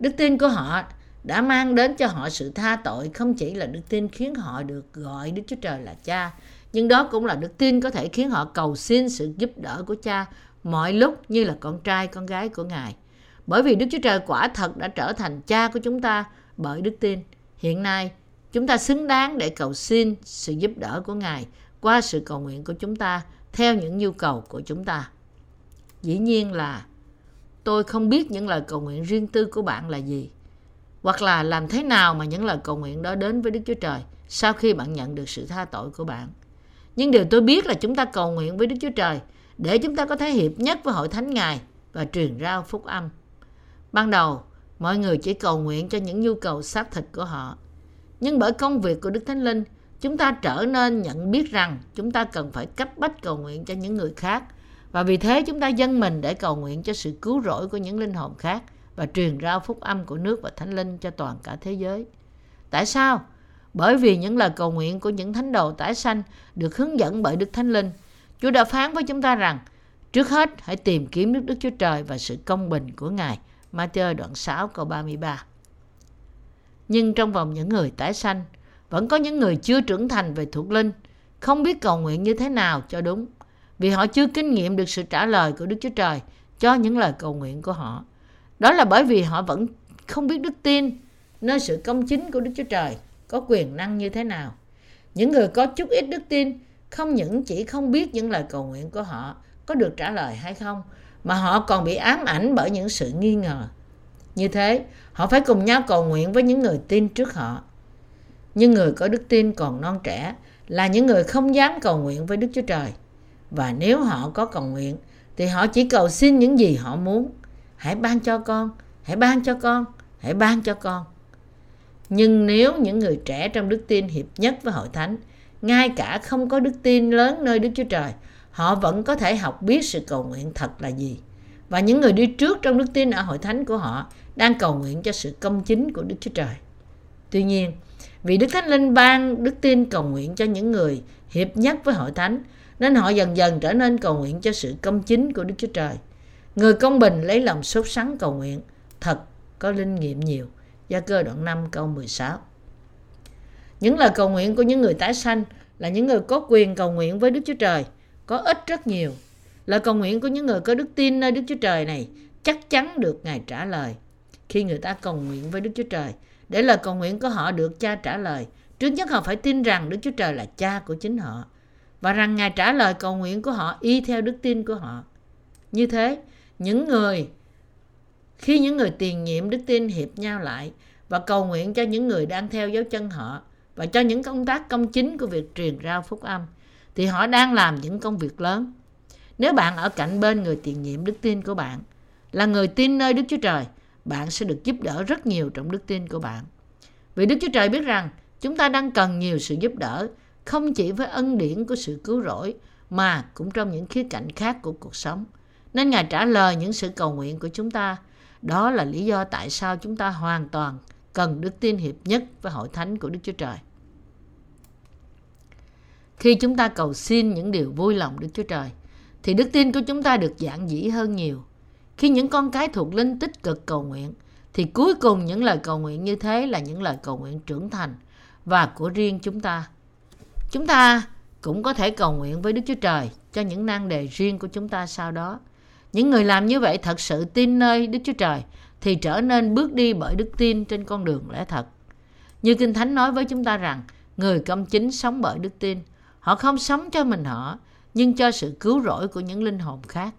Đức tin của họ đã mang đến cho họ sự tha tội không chỉ là đức tin khiến họ được gọi Đức Chúa Trời là cha, nhưng đó cũng là đức tin có thể khiến họ cầu xin sự giúp đỡ của cha mọi lúc như là con trai, con gái của Ngài. Bởi vì Đức Chúa Trời quả thật đã trở thành cha của chúng ta bởi đức tin. Hiện nay, chúng ta xứng đáng để cầu xin sự giúp đỡ của Ngài qua sự cầu nguyện của chúng ta theo những nhu cầu của chúng ta. Dĩ nhiên là tôi không biết những lời cầu nguyện riêng tư của bạn là gì hoặc là làm thế nào mà những lời cầu nguyện đó đến với Đức Chúa Trời sau khi bạn nhận được sự tha tội của bạn. Nhưng điều tôi biết là chúng ta cầu nguyện với Đức Chúa Trời để chúng ta có thể hiệp nhất với hội thánh Ngài và truyền rao phúc âm. Ban đầu, mọi người chỉ cầu nguyện cho những nhu cầu xác thịt của họ. Nhưng bởi công việc của Đức Thánh Linh, chúng ta trở nên nhận biết rằng chúng ta cần phải cấp bách cầu nguyện cho những người khác. Và vì thế chúng ta dâng mình để cầu nguyện cho sự cứu rỗi của những linh hồn khác và truyền rao phúc âm của nước và thánh linh cho toàn cả thế giới. Tại sao? Bởi vì những lời cầu nguyện của những thánh đồ tái sanh được hướng dẫn bởi Đức Thánh Linh. Chúa đã phán với chúng ta rằng, trước hết hãy tìm kiếm nước Đức Chúa Trời và sự công bình của Ngài. Matthew đoạn 6 câu 33 Nhưng trong vòng những người tái sanh, vẫn có những người chưa trưởng thành về thuộc linh, không biết cầu nguyện như thế nào cho đúng, vì họ chưa kinh nghiệm được sự trả lời của Đức Chúa Trời cho những lời cầu nguyện của họ. Đó là bởi vì họ vẫn không biết đức tin nơi sự công chính của Đức Chúa Trời có quyền năng như thế nào. Những người có chút ít đức tin không những chỉ không biết những lời cầu nguyện của họ có được trả lời hay không, mà họ còn bị ám ảnh bởi những sự nghi ngờ. Như thế, họ phải cùng nhau cầu nguyện với những người tin trước họ. Nhưng người có đức tin còn non trẻ là những người không dám cầu nguyện với Đức Chúa Trời. Và nếu họ có cầu nguyện, thì họ chỉ cầu xin những gì họ muốn. Hãy ban cho con, hãy ban cho con, hãy ban cho con. Nhưng nếu những người trẻ trong đức tin hiệp nhất với hội thánh, ngay cả không có đức tin lớn nơi Đức Chúa Trời, họ vẫn có thể học biết sự cầu nguyện thật là gì. Và những người đi trước trong đức tin ở hội thánh của họ đang cầu nguyện cho sự công chính của Đức Chúa Trời. Tuy nhiên, vì Đức Thánh Linh ban đức tin cầu nguyện cho những người hiệp nhất với hội thánh, nên họ dần dần trở nên cầu nguyện cho sự công chính của Đức Chúa Trời. Người công bình lấy lòng sốt sắng cầu nguyện, thật có linh nghiệm nhiều. Gia cơ đoạn 5 câu 16 Những lời cầu nguyện của những người tái sanh là những người có quyền cầu nguyện với Đức Chúa Trời, có ích rất nhiều. Lời cầu nguyện của những người có đức tin nơi Đức Chúa Trời này chắc chắn được Ngài trả lời. Khi người ta cầu nguyện với Đức Chúa Trời, để lời cầu nguyện của họ được cha trả lời, trước nhất họ phải tin rằng Đức Chúa Trời là cha của chính họ và rằng Ngài trả lời cầu nguyện của họ y theo đức tin của họ. Như thế, những người khi những người tiền nhiệm đức tin hiệp nhau lại và cầu nguyện cho những người đang theo dấu chân họ và cho những công tác công chính của việc truyền rao phúc âm thì họ đang làm những công việc lớn. Nếu bạn ở cạnh bên người tiền nhiệm đức tin của bạn là người tin nơi Đức Chúa Trời, bạn sẽ được giúp đỡ rất nhiều trong đức tin của bạn. Vì Đức Chúa Trời biết rằng chúng ta đang cần nhiều sự giúp đỡ, không chỉ với ân điển của sự cứu rỗi mà cũng trong những khía cạnh khác của cuộc sống. Nên Ngài trả lời những sự cầu nguyện của chúng ta. Đó là lý do tại sao chúng ta hoàn toàn cần đức tin hiệp nhất với hội thánh của Đức Chúa Trời. Khi chúng ta cầu xin những điều vui lòng Đức Chúa Trời, thì đức tin của chúng ta được giản dĩ hơn nhiều. Khi những con cái thuộc linh tích cực cầu nguyện, thì cuối cùng những lời cầu nguyện như thế là những lời cầu nguyện trưởng thành và của riêng chúng ta. Chúng ta cũng có thể cầu nguyện với Đức Chúa Trời cho những nan đề riêng của chúng ta sau đó. Những người làm như vậy thật sự tin nơi Đức Chúa Trời thì trở nên bước đi bởi đức tin trên con đường lẽ thật. Như Kinh Thánh nói với chúng ta rằng, người công chính sống bởi đức tin. Họ không sống cho mình họ, nhưng cho sự cứu rỗi của những linh hồn khác.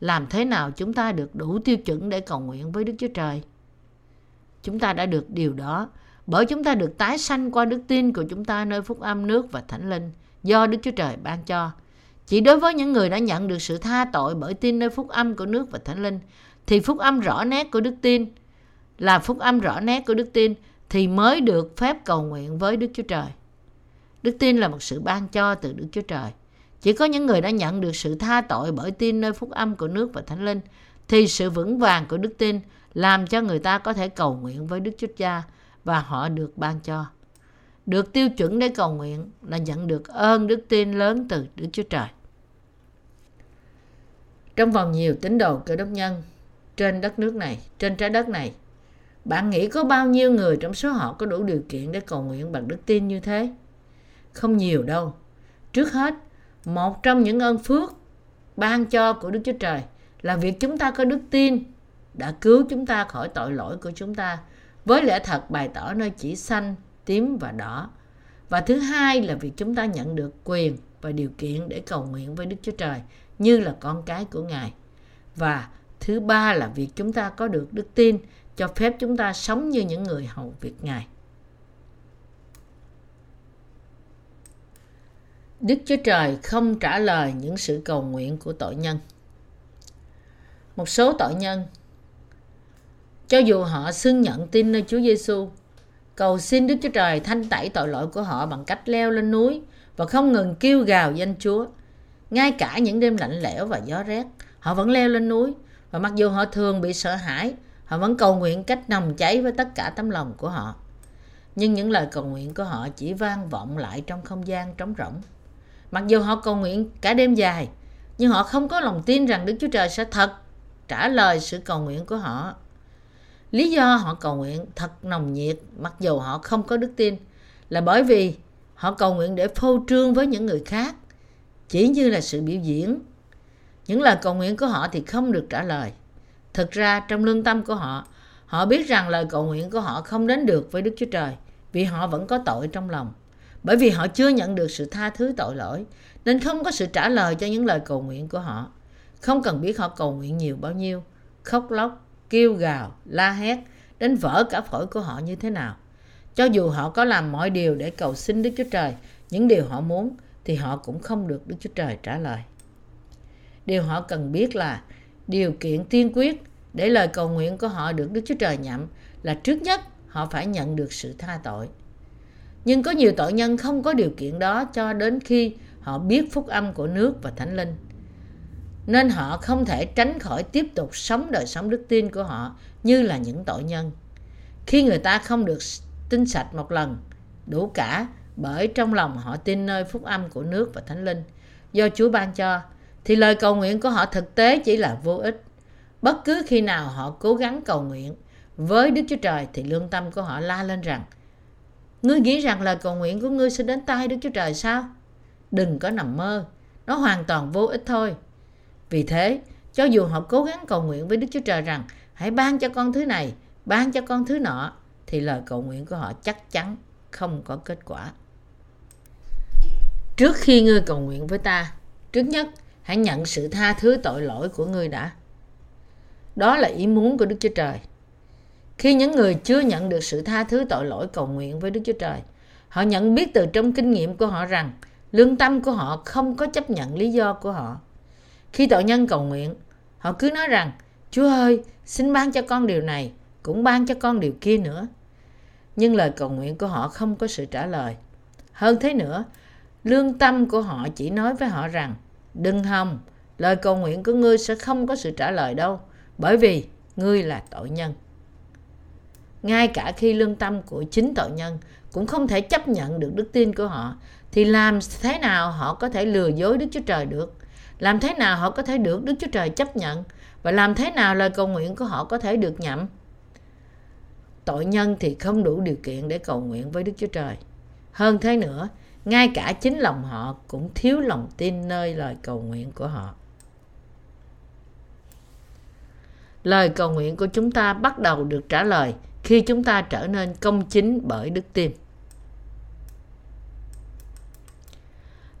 Làm thế nào chúng ta được đủ tiêu chuẩn để cầu nguyện với Đức Chúa Trời? Chúng ta đã được điều đó bởi chúng ta được tái sanh qua đức tin của chúng ta nơi phúc âm nước và thánh linh do Đức Chúa Trời ban cho. Chỉ đối với những người đã nhận được sự tha tội bởi tin nơi phúc âm của nước và thánh linh, thì phúc âm rõ nét của đức tin là phúc âm rõ nét của đức tin, thì mới được phép cầu nguyện với Đức Chúa Trời. Đức tin là một sự ban cho từ Đức Chúa Trời. Chỉ có những người đã nhận được sự tha tội bởi tin nơi phúc âm của nước và thánh linh, thì sự vững vàng của đức tin làm cho người ta có thể cầu nguyện với Đức Chúa Cha và họ được ban cho. Được tiêu chuẩn để cầu nguyện là nhận được ơn đức tin lớn từ Đức Chúa Trời. Trong vòng nhiều tín đồ cơ đốc nhân trên đất nước này, trên trái đất này, bạn nghĩ có bao nhiêu người trong số họ có đủ điều kiện để cầu nguyện bằng đức tin như thế? Không nhiều đâu. Trước hết, một trong những ơn phước ban cho của Đức Chúa Trời là việc chúng ta có đức tin đã cứu chúng ta khỏi tội lỗi của chúng ta với lẽ thật bày tỏ nơi chỉ sanh tím và đỏ. Và thứ hai là việc chúng ta nhận được quyền và điều kiện để cầu nguyện với Đức Chúa Trời như là con cái của Ngài. Và thứ ba là việc chúng ta có được đức tin cho phép chúng ta sống như những người hầu việc Ngài. Đức Chúa Trời không trả lời những sự cầu nguyện của tội nhân. Một số tội nhân cho dù họ xưng nhận tin nơi Chúa Giêsu, cầu xin Đức Chúa Trời thanh tẩy tội lỗi của họ bằng cách leo lên núi và không ngừng kêu gào danh Chúa. Ngay cả những đêm lạnh lẽo và gió rét, họ vẫn leo lên núi và mặc dù họ thường bị sợ hãi, họ vẫn cầu nguyện cách nồng cháy với tất cả tấm lòng của họ. Nhưng những lời cầu nguyện của họ chỉ vang vọng lại trong không gian trống rỗng. Mặc dù họ cầu nguyện cả đêm dài, nhưng họ không có lòng tin rằng Đức Chúa Trời sẽ thật trả lời sự cầu nguyện của họ. Lý do họ cầu nguyện thật nồng nhiệt mặc dù họ không có đức tin là bởi vì họ cầu nguyện để phô trương với những người khác chỉ như là sự biểu diễn. Những lời cầu nguyện của họ thì không được trả lời. Thực ra trong lương tâm của họ, họ biết rằng lời cầu nguyện của họ không đến được với Đức Chúa Trời vì họ vẫn có tội trong lòng. Bởi vì họ chưa nhận được sự tha thứ tội lỗi nên không có sự trả lời cho những lời cầu nguyện của họ. Không cần biết họ cầu nguyện nhiều bao nhiêu, khóc lóc, kêu gào, la hét, đến vỡ cả phổi của họ như thế nào. Cho dù họ có làm mọi điều để cầu xin Đức Chúa Trời, những điều họ muốn, thì họ cũng không được Đức Chúa Trời trả lời. Điều họ cần biết là điều kiện tiên quyết để lời cầu nguyện của họ được Đức Chúa Trời nhậm là trước nhất họ phải nhận được sự tha tội. Nhưng có nhiều tội nhân không có điều kiện đó cho đến khi họ biết phúc âm của nước và thánh linh nên họ không thể tránh khỏi tiếp tục sống đời sống đức tin của họ như là những tội nhân. Khi người ta không được tin sạch một lần, đủ cả bởi trong lòng họ tin nơi phúc âm của nước và thánh linh. Do chúa ban cho, thì lời cầu nguyện của họ thực tế chỉ là vô ích. Bất cứ khi nào họ cố gắng cầu nguyện với đức chúa trời, thì lương tâm của họ la lên rằng, ngươi nghĩ rằng lời cầu nguyện của ngươi sẽ đến tay đức chúa trời sao? Đừng có nằm mơ, nó hoàn toàn vô ích thôi vì thế, cho dù họ cố gắng cầu nguyện với Đức Chúa Trời rằng hãy ban cho con thứ này, ban cho con thứ nọ, thì lời cầu nguyện của họ chắc chắn không có kết quả. Trước khi ngươi cầu nguyện với ta, trước nhất hãy nhận sự tha thứ tội lỗi của ngươi đã. Đó là ý muốn của Đức Chúa Trời. Khi những người chưa nhận được sự tha thứ tội lỗi cầu nguyện với Đức Chúa Trời, họ nhận biết từ trong kinh nghiệm của họ rằng lương tâm của họ không có chấp nhận lý do của họ khi tội nhân cầu nguyện, họ cứ nói rằng, Chúa ơi, xin ban cho con điều này, cũng ban cho con điều kia nữa. Nhưng lời cầu nguyện của họ không có sự trả lời. Hơn thế nữa, lương tâm của họ chỉ nói với họ rằng, đừng hòng, lời cầu nguyện của ngươi sẽ không có sự trả lời đâu, bởi vì ngươi là tội nhân. ngay cả khi lương tâm của chính tội nhân cũng không thể chấp nhận được đức tin của họ thì làm thế nào họ có thể lừa dối Đức Chúa Trời được? Làm thế nào họ có thể được Đức Chúa Trời chấp nhận? Và làm thế nào lời cầu nguyện của họ có thể được nhậm? Tội nhân thì không đủ điều kiện để cầu nguyện với Đức Chúa Trời. Hơn thế nữa, ngay cả chính lòng họ cũng thiếu lòng tin nơi lời cầu nguyện của họ. Lời cầu nguyện của chúng ta bắt đầu được trả lời khi chúng ta trở nên công chính bởi đức tin.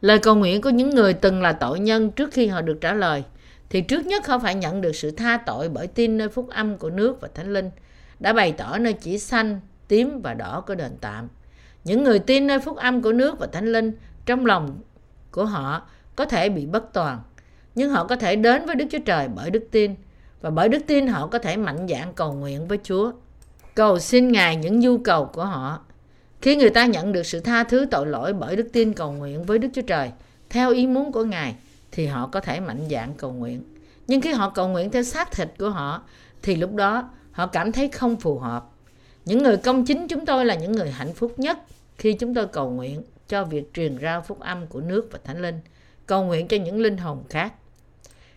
Lời cầu nguyện của những người từng là tội nhân trước khi họ được trả lời thì trước nhất họ phải nhận được sự tha tội bởi tin nơi phúc âm của nước và thánh linh đã bày tỏ nơi chỉ xanh, tím và đỏ của đền tạm. Những người tin nơi phúc âm của nước và thánh linh trong lòng của họ có thể bị bất toàn, nhưng họ có thể đến với Đức Chúa Trời bởi đức tin và bởi đức tin họ có thể mạnh dạn cầu nguyện với Chúa. Cầu xin Ngài những nhu cầu của họ khi người ta nhận được sự tha thứ tội lỗi bởi đức tin cầu nguyện với Đức Chúa Trời theo ý muốn của Ngài thì họ có thể mạnh dạn cầu nguyện. Nhưng khi họ cầu nguyện theo xác thịt của họ thì lúc đó họ cảm thấy không phù hợp. Những người công chính chúng tôi là những người hạnh phúc nhất khi chúng tôi cầu nguyện cho việc truyền rao phúc âm của nước và thánh linh, cầu nguyện cho những linh hồn khác.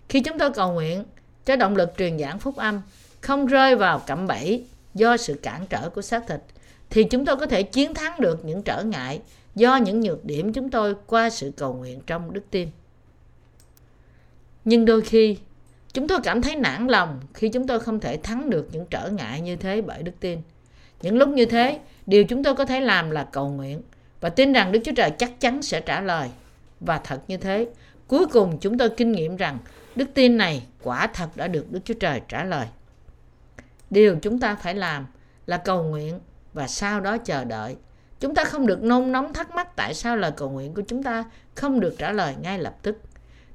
Khi chúng tôi cầu nguyện cho động lực truyền giảng phúc âm không rơi vào cạm bẫy do sự cản trở của xác thịt thì chúng tôi có thể chiến thắng được những trở ngại do những nhược điểm chúng tôi qua sự cầu nguyện trong đức tin. Nhưng đôi khi, chúng tôi cảm thấy nản lòng khi chúng tôi không thể thắng được những trở ngại như thế bởi đức tin. Những lúc như thế, điều chúng tôi có thể làm là cầu nguyện và tin rằng Đức Chúa Trời chắc chắn sẽ trả lời. Và thật như thế, cuối cùng chúng tôi kinh nghiệm rằng đức tin này quả thật đã được Đức Chúa Trời trả lời. Điều chúng ta phải làm là cầu nguyện và sau đó chờ đợi. Chúng ta không được nôn nóng thắc mắc tại sao lời cầu nguyện của chúng ta không được trả lời ngay lập tức.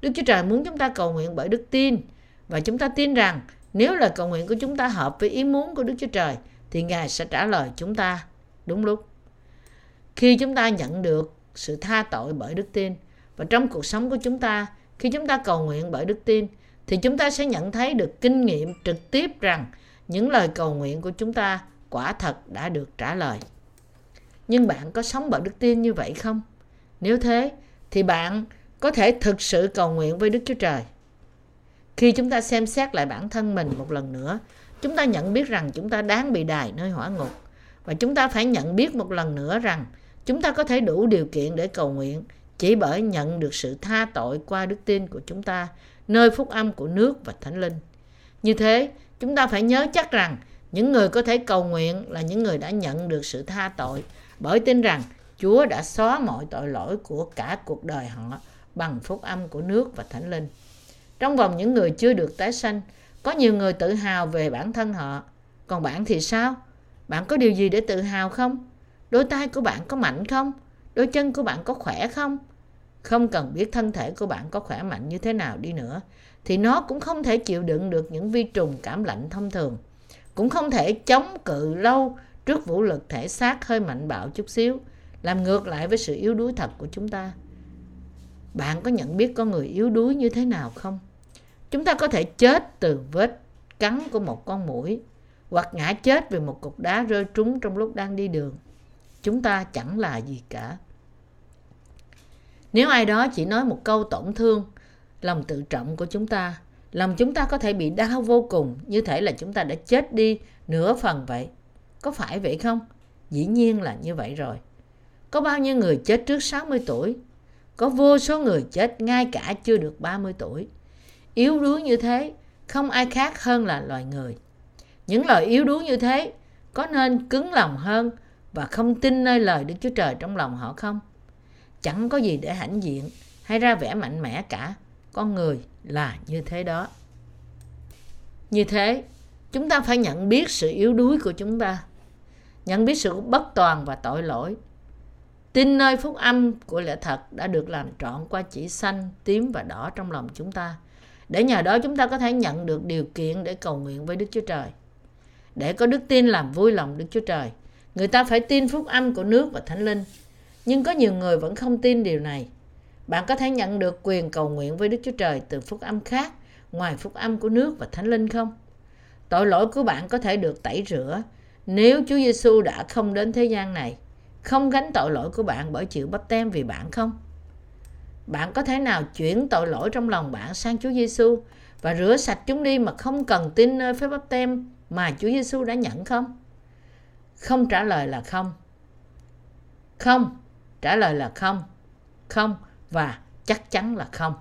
Đức Chúa Trời muốn chúng ta cầu nguyện bởi đức tin và chúng ta tin rằng nếu lời cầu nguyện của chúng ta hợp với ý muốn của Đức Chúa Trời thì Ngài sẽ trả lời chúng ta đúng lúc. Khi chúng ta nhận được sự tha tội bởi đức tin và trong cuộc sống của chúng ta, khi chúng ta cầu nguyện bởi đức tin thì chúng ta sẽ nhận thấy được kinh nghiệm trực tiếp rằng những lời cầu nguyện của chúng ta quả thật đã được trả lời. Nhưng bạn có sống bởi đức tin như vậy không? Nếu thế, thì bạn có thể thực sự cầu nguyện với Đức Chúa Trời. Khi chúng ta xem xét lại bản thân mình một lần nữa, chúng ta nhận biết rằng chúng ta đáng bị đài nơi hỏa ngục. Và chúng ta phải nhận biết một lần nữa rằng chúng ta có thể đủ điều kiện để cầu nguyện chỉ bởi nhận được sự tha tội qua đức tin của chúng ta nơi phúc âm của nước và thánh linh. Như thế, chúng ta phải nhớ chắc rằng những người có thể cầu nguyện là những người đã nhận được sự tha tội bởi tin rằng Chúa đã xóa mọi tội lỗi của cả cuộc đời họ bằng phúc âm của nước và thánh linh. Trong vòng những người chưa được tái sanh, có nhiều người tự hào về bản thân họ. Còn bạn thì sao? Bạn có điều gì để tự hào không? Đôi tay của bạn có mạnh không? Đôi chân của bạn có khỏe không? Không cần biết thân thể của bạn có khỏe mạnh như thế nào đi nữa, thì nó cũng không thể chịu đựng được những vi trùng cảm lạnh thông thường cũng không thể chống cự lâu trước vũ lực thể xác hơi mạnh bạo chút xíu, làm ngược lại với sự yếu đuối thật của chúng ta. Bạn có nhận biết con người yếu đuối như thế nào không? Chúng ta có thể chết từ vết cắn của một con mũi, hoặc ngã chết vì một cục đá rơi trúng trong lúc đang đi đường. Chúng ta chẳng là gì cả. Nếu ai đó chỉ nói một câu tổn thương, lòng tự trọng của chúng ta lòng chúng ta có thể bị đau vô cùng, như thể là chúng ta đã chết đi nửa phần vậy. Có phải vậy không? Dĩ nhiên là như vậy rồi. Có bao nhiêu người chết trước 60 tuổi? Có vô số người chết ngay cả chưa được 30 tuổi. Yếu đuối như thế, không ai khác hơn là loài người. Những lời yếu đuối như thế có nên cứng lòng hơn và không tin nơi lời Đức Chúa Trời trong lòng họ không? Chẳng có gì để hãnh diện hay ra vẻ mạnh mẽ cả con người là như thế đó. Như thế, chúng ta phải nhận biết sự yếu đuối của chúng ta, nhận biết sự bất toàn và tội lỗi. Tin nơi phúc âm của lẽ thật đã được làm trọn qua chỉ xanh, tím và đỏ trong lòng chúng ta. Để nhờ đó chúng ta có thể nhận được điều kiện để cầu nguyện với đức chúa trời. Để có đức tin làm vui lòng đức chúa trời, người ta phải tin phúc âm của nước và thánh linh. Nhưng có nhiều người vẫn không tin điều này bạn có thể nhận được quyền cầu nguyện với Đức Chúa Trời từ phúc âm khác ngoài phúc âm của nước và thánh linh không? Tội lỗi của bạn có thể được tẩy rửa nếu Chúa Giêsu đã không đến thế gian này, không gánh tội lỗi của bạn bởi chịu bắp tem vì bạn không? Bạn có thể nào chuyển tội lỗi trong lòng bạn sang Chúa Giêsu và rửa sạch chúng đi mà không cần tin nơi phép bắp tem mà Chúa Giêsu đã nhận không? Không trả lời là không. Không, trả lời là không. Không và chắc chắn là không.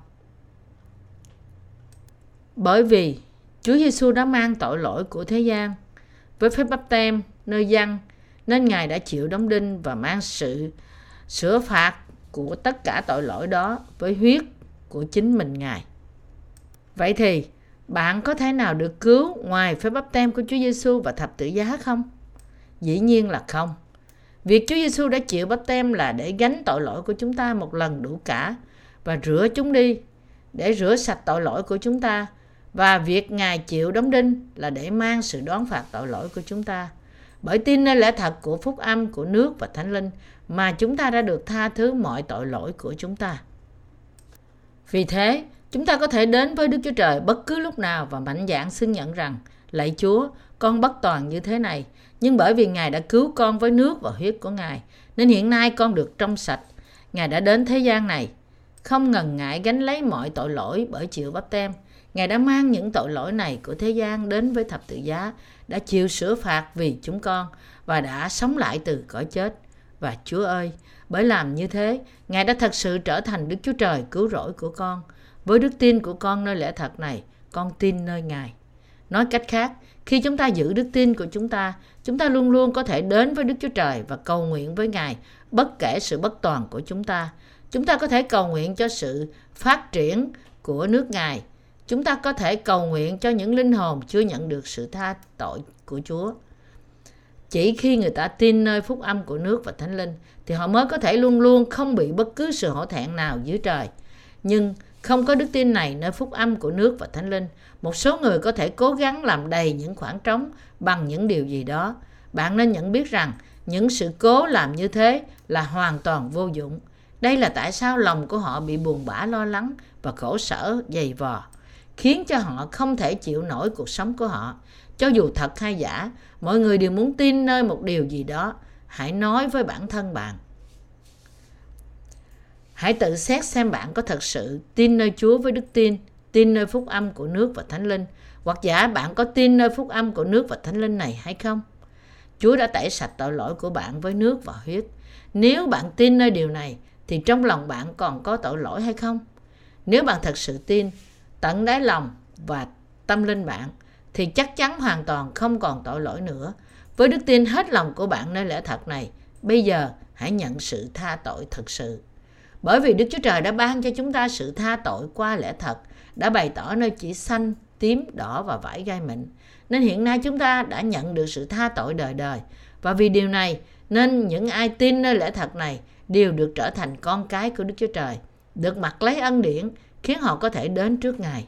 Bởi vì Chúa Giêsu đã mang tội lỗi của thế gian với phép bắp tem, nơi dân, nên Ngài đã chịu đóng đinh và mang sự sửa phạt của tất cả tội lỗi đó với huyết của chính mình Ngài. Vậy thì, bạn có thể nào được cứu ngoài phép bắp tem của Chúa Giêsu và thập tự giá không? Dĩ nhiên là không. Việc Chúa Giêsu đã chịu bắp tem là để gánh tội lỗi của chúng ta một lần đủ cả và rửa chúng đi, để rửa sạch tội lỗi của chúng ta. Và việc Ngài chịu đóng đinh là để mang sự đoán phạt tội lỗi của chúng ta. Bởi tin nơi lẽ thật của phúc âm, của nước và thánh linh mà chúng ta đã được tha thứ mọi tội lỗi của chúng ta. Vì thế, chúng ta có thể đến với Đức Chúa Trời bất cứ lúc nào và mạnh dạn xưng nhận rằng Lạy Chúa, con bất toàn như thế này, nhưng bởi vì Ngài đã cứu con với nước và huyết của Ngài, nên hiện nay con được trong sạch. Ngài đã đến thế gian này, không ngần ngại gánh lấy mọi tội lỗi bởi chịu bắp tem. Ngài đã mang những tội lỗi này của thế gian đến với thập tự giá, đã chịu sửa phạt vì chúng con và đã sống lại từ cõi chết. Và Chúa ơi, bởi làm như thế, Ngài đã thật sự trở thành Đức Chúa Trời cứu rỗi của con. Với đức tin của con nơi lẽ thật này, con tin nơi Ngài. Nói cách khác, khi chúng ta giữ đức tin của chúng ta, chúng ta luôn luôn có thể đến với Đức Chúa Trời và cầu nguyện với Ngài, bất kể sự bất toàn của chúng ta. Chúng ta có thể cầu nguyện cho sự phát triển của nước Ngài. Chúng ta có thể cầu nguyện cho những linh hồn chưa nhận được sự tha tội của Chúa. Chỉ khi người ta tin nơi phúc âm của nước và thánh linh thì họ mới có thể luôn luôn không bị bất cứ sự hổ thẹn nào dưới trời. Nhưng không có đức tin này nơi phúc âm của nước và thánh linh, một số người có thể cố gắng làm đầy những khoảng trống bằng những điều gì đó. Bạn nên nhận biết rằng những sự cố làm như thế là hoàn toàn vô dụng. Đây là tại sao lòng của họ bị buồn bã lo lắng và khổ sở dày vò, khiến cho họ không thể chịu nổi cuộc sống của họ. Cho dù thật hay giả, mọi người đều muốn tin nơi một điều gì đó. Hãy nói với bản thân bạn. Hãy tự xét xem bạn có thật sự tin nơi Chúa với đức tin, tin nơi phúc âm của nước và thánh linh, hoặc giả bạn có tin nơi phúc âm của nước và thánh linh này hay không? Chúa đã tẩy sạch tội lỗi của bạn với nước và huyết. Nếu bạn tin nơi điều này, thì trong lòng bạn còn có tội lỗi hay không? Nếu bạn thật sự tin, tận đáy lòng và tâm linh bạn, thì chắc chắn hoàn toàn không còn tội lỗi nữa. Với đức tin hết lòng của bạn nơi lẽ thật này, bây giờ hãy nhận sự tha tội thật sự. Bởi vì Đức Chúa Trời đã ban cho chúng ta sự tha tội qua lẽ thật, đã bày tỏ nơi chỉ xanh, tím, đỏ và vải gai mịn. Nên hiện nay chúng ta đã nhận được sự tha tội đời đời. Và vì điều này, nên những ai tin nơi lẽ thật này đều được trở thành con cái của Đức Chúa Trời, được mặc lấy ân điển, khiến họ có thể đến trước Ngài.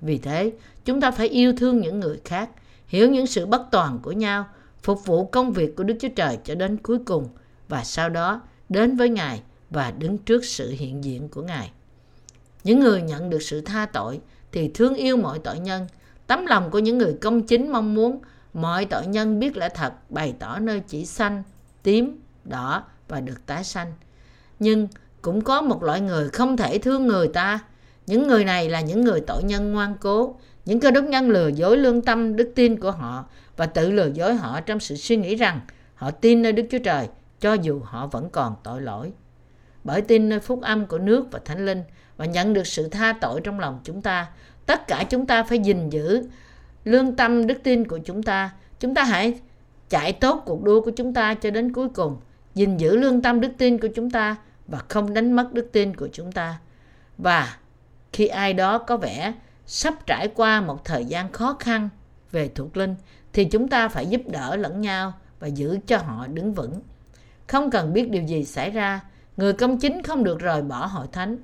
Vì thế, chúng ta phải yêu thương những người khác, hiểu những sự bất toàn của nhau, phục vụ công việc của Đức Chúa Trời cho đến cuối cùng và sau đó đến với Ngài và đứng trước sự hiện diện của Ngài. Những người nhận được sự tha tội thì thương yêu mọi tội nhân. Tấm lòng của những người công chính mong muốn mọi tội nhân biết lẽ thật bày tỏ nơi chỉ xanh, tím, đỏ và được tái sanh. Nhưng cũng có một loại người không thể thương người ta. Những người này là những người tội nhân ngoan cố, những cơ đốc nhân lừa dối lương tâm đức tin của họ và tự lừa dối họ trong sự suy nghĩ rằng họ tin nơi Đức Chúa Trời cho dù họ vẫn còn tội lỗi bởi tin nơi phúc âm của nước và thánh linh và nhận được sự tha tội trong lòng chúng ta. Tất cả chúng ta phải gìn giữ lương tâm đức tin của chúng ta. Chúng ta hãy chạy tốt cuộc đua của chúng ta cho đến cuối cùng, gìn giữ lương tâm đức tin của chúng ta và không đánh mất đức tin của chúng ta. Và khi ai đó có vẻ sắp trải qua một thời gian khó khăn về thuộc linh, thì chúng ta phải giúp đỡ lẫn nhau và giữ cho họ đứng vững. Không cần biết điều gì xảy ra Người công chính không được rời bỏ hội thánh.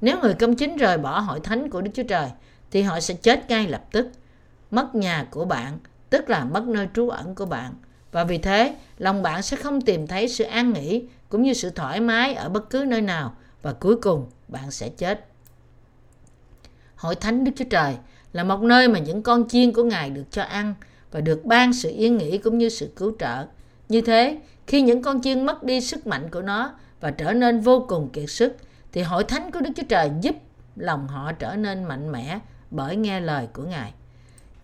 Nếu người công chính rời bỏ hội thánh của Đức Chúa Trời, thì họ sẽ chết ngay lập tức. Mất nhà của bạn, tức là mất nơi trú ẩn của bạn. Và vì thế, lòng bạn sẽ không tìm thấy sự an nghỉ cũng như sự thoải mái ở bất cứ nơi nào và cuối cùng bạn sẽ chết. Hội thánh Đức Chúa Trời là một nơi mà những con chiên của Ngài được cho ăn và được ban sự yên nghỉ cũng như sự cứu trợ. Như thế, khi những con chiên mất đi sức mạnh của nó và trở nên vô cùng kiệt sức, thì hội thánh của Đức Chúa Trời giúp lòng họ trở nên mạnh mẽ bởi nghe lời của Ngài.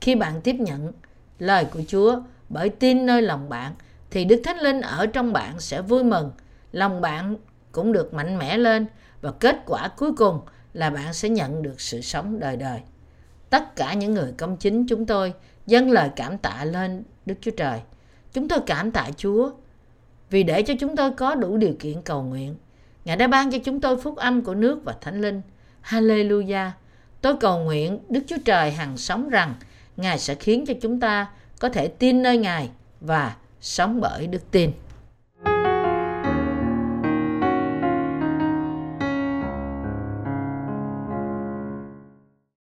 Khi bạn tiếp nhận lời của Chúa bởi tin nơi lòng bạn, thì Đức Thánh Linh ở trong bạn sẽ vui mừng, lòng bạn cũng được mạnh mẽ lên và kết quả cuối cùng là bạn sẽ nhận được sự sống đời đời. Tất cả những người công chính chúng tôi dâng lời cảm tạ lên Đức Chúa Trời. Chúng tôi cảm tạ Chúa vì để cho chúng tôi có đủ điều kiện cầu nguyện. Ngài đã ban cho chúng tôi phúc âm của nước và Thánh Linh. Hallelujah! Tôi cầu nguyện Đức Chúa Trời hằng sống rằng Ngài sẽ khiến cho chúng ta có thể tin nơi Ngài và sống bởi đức tin.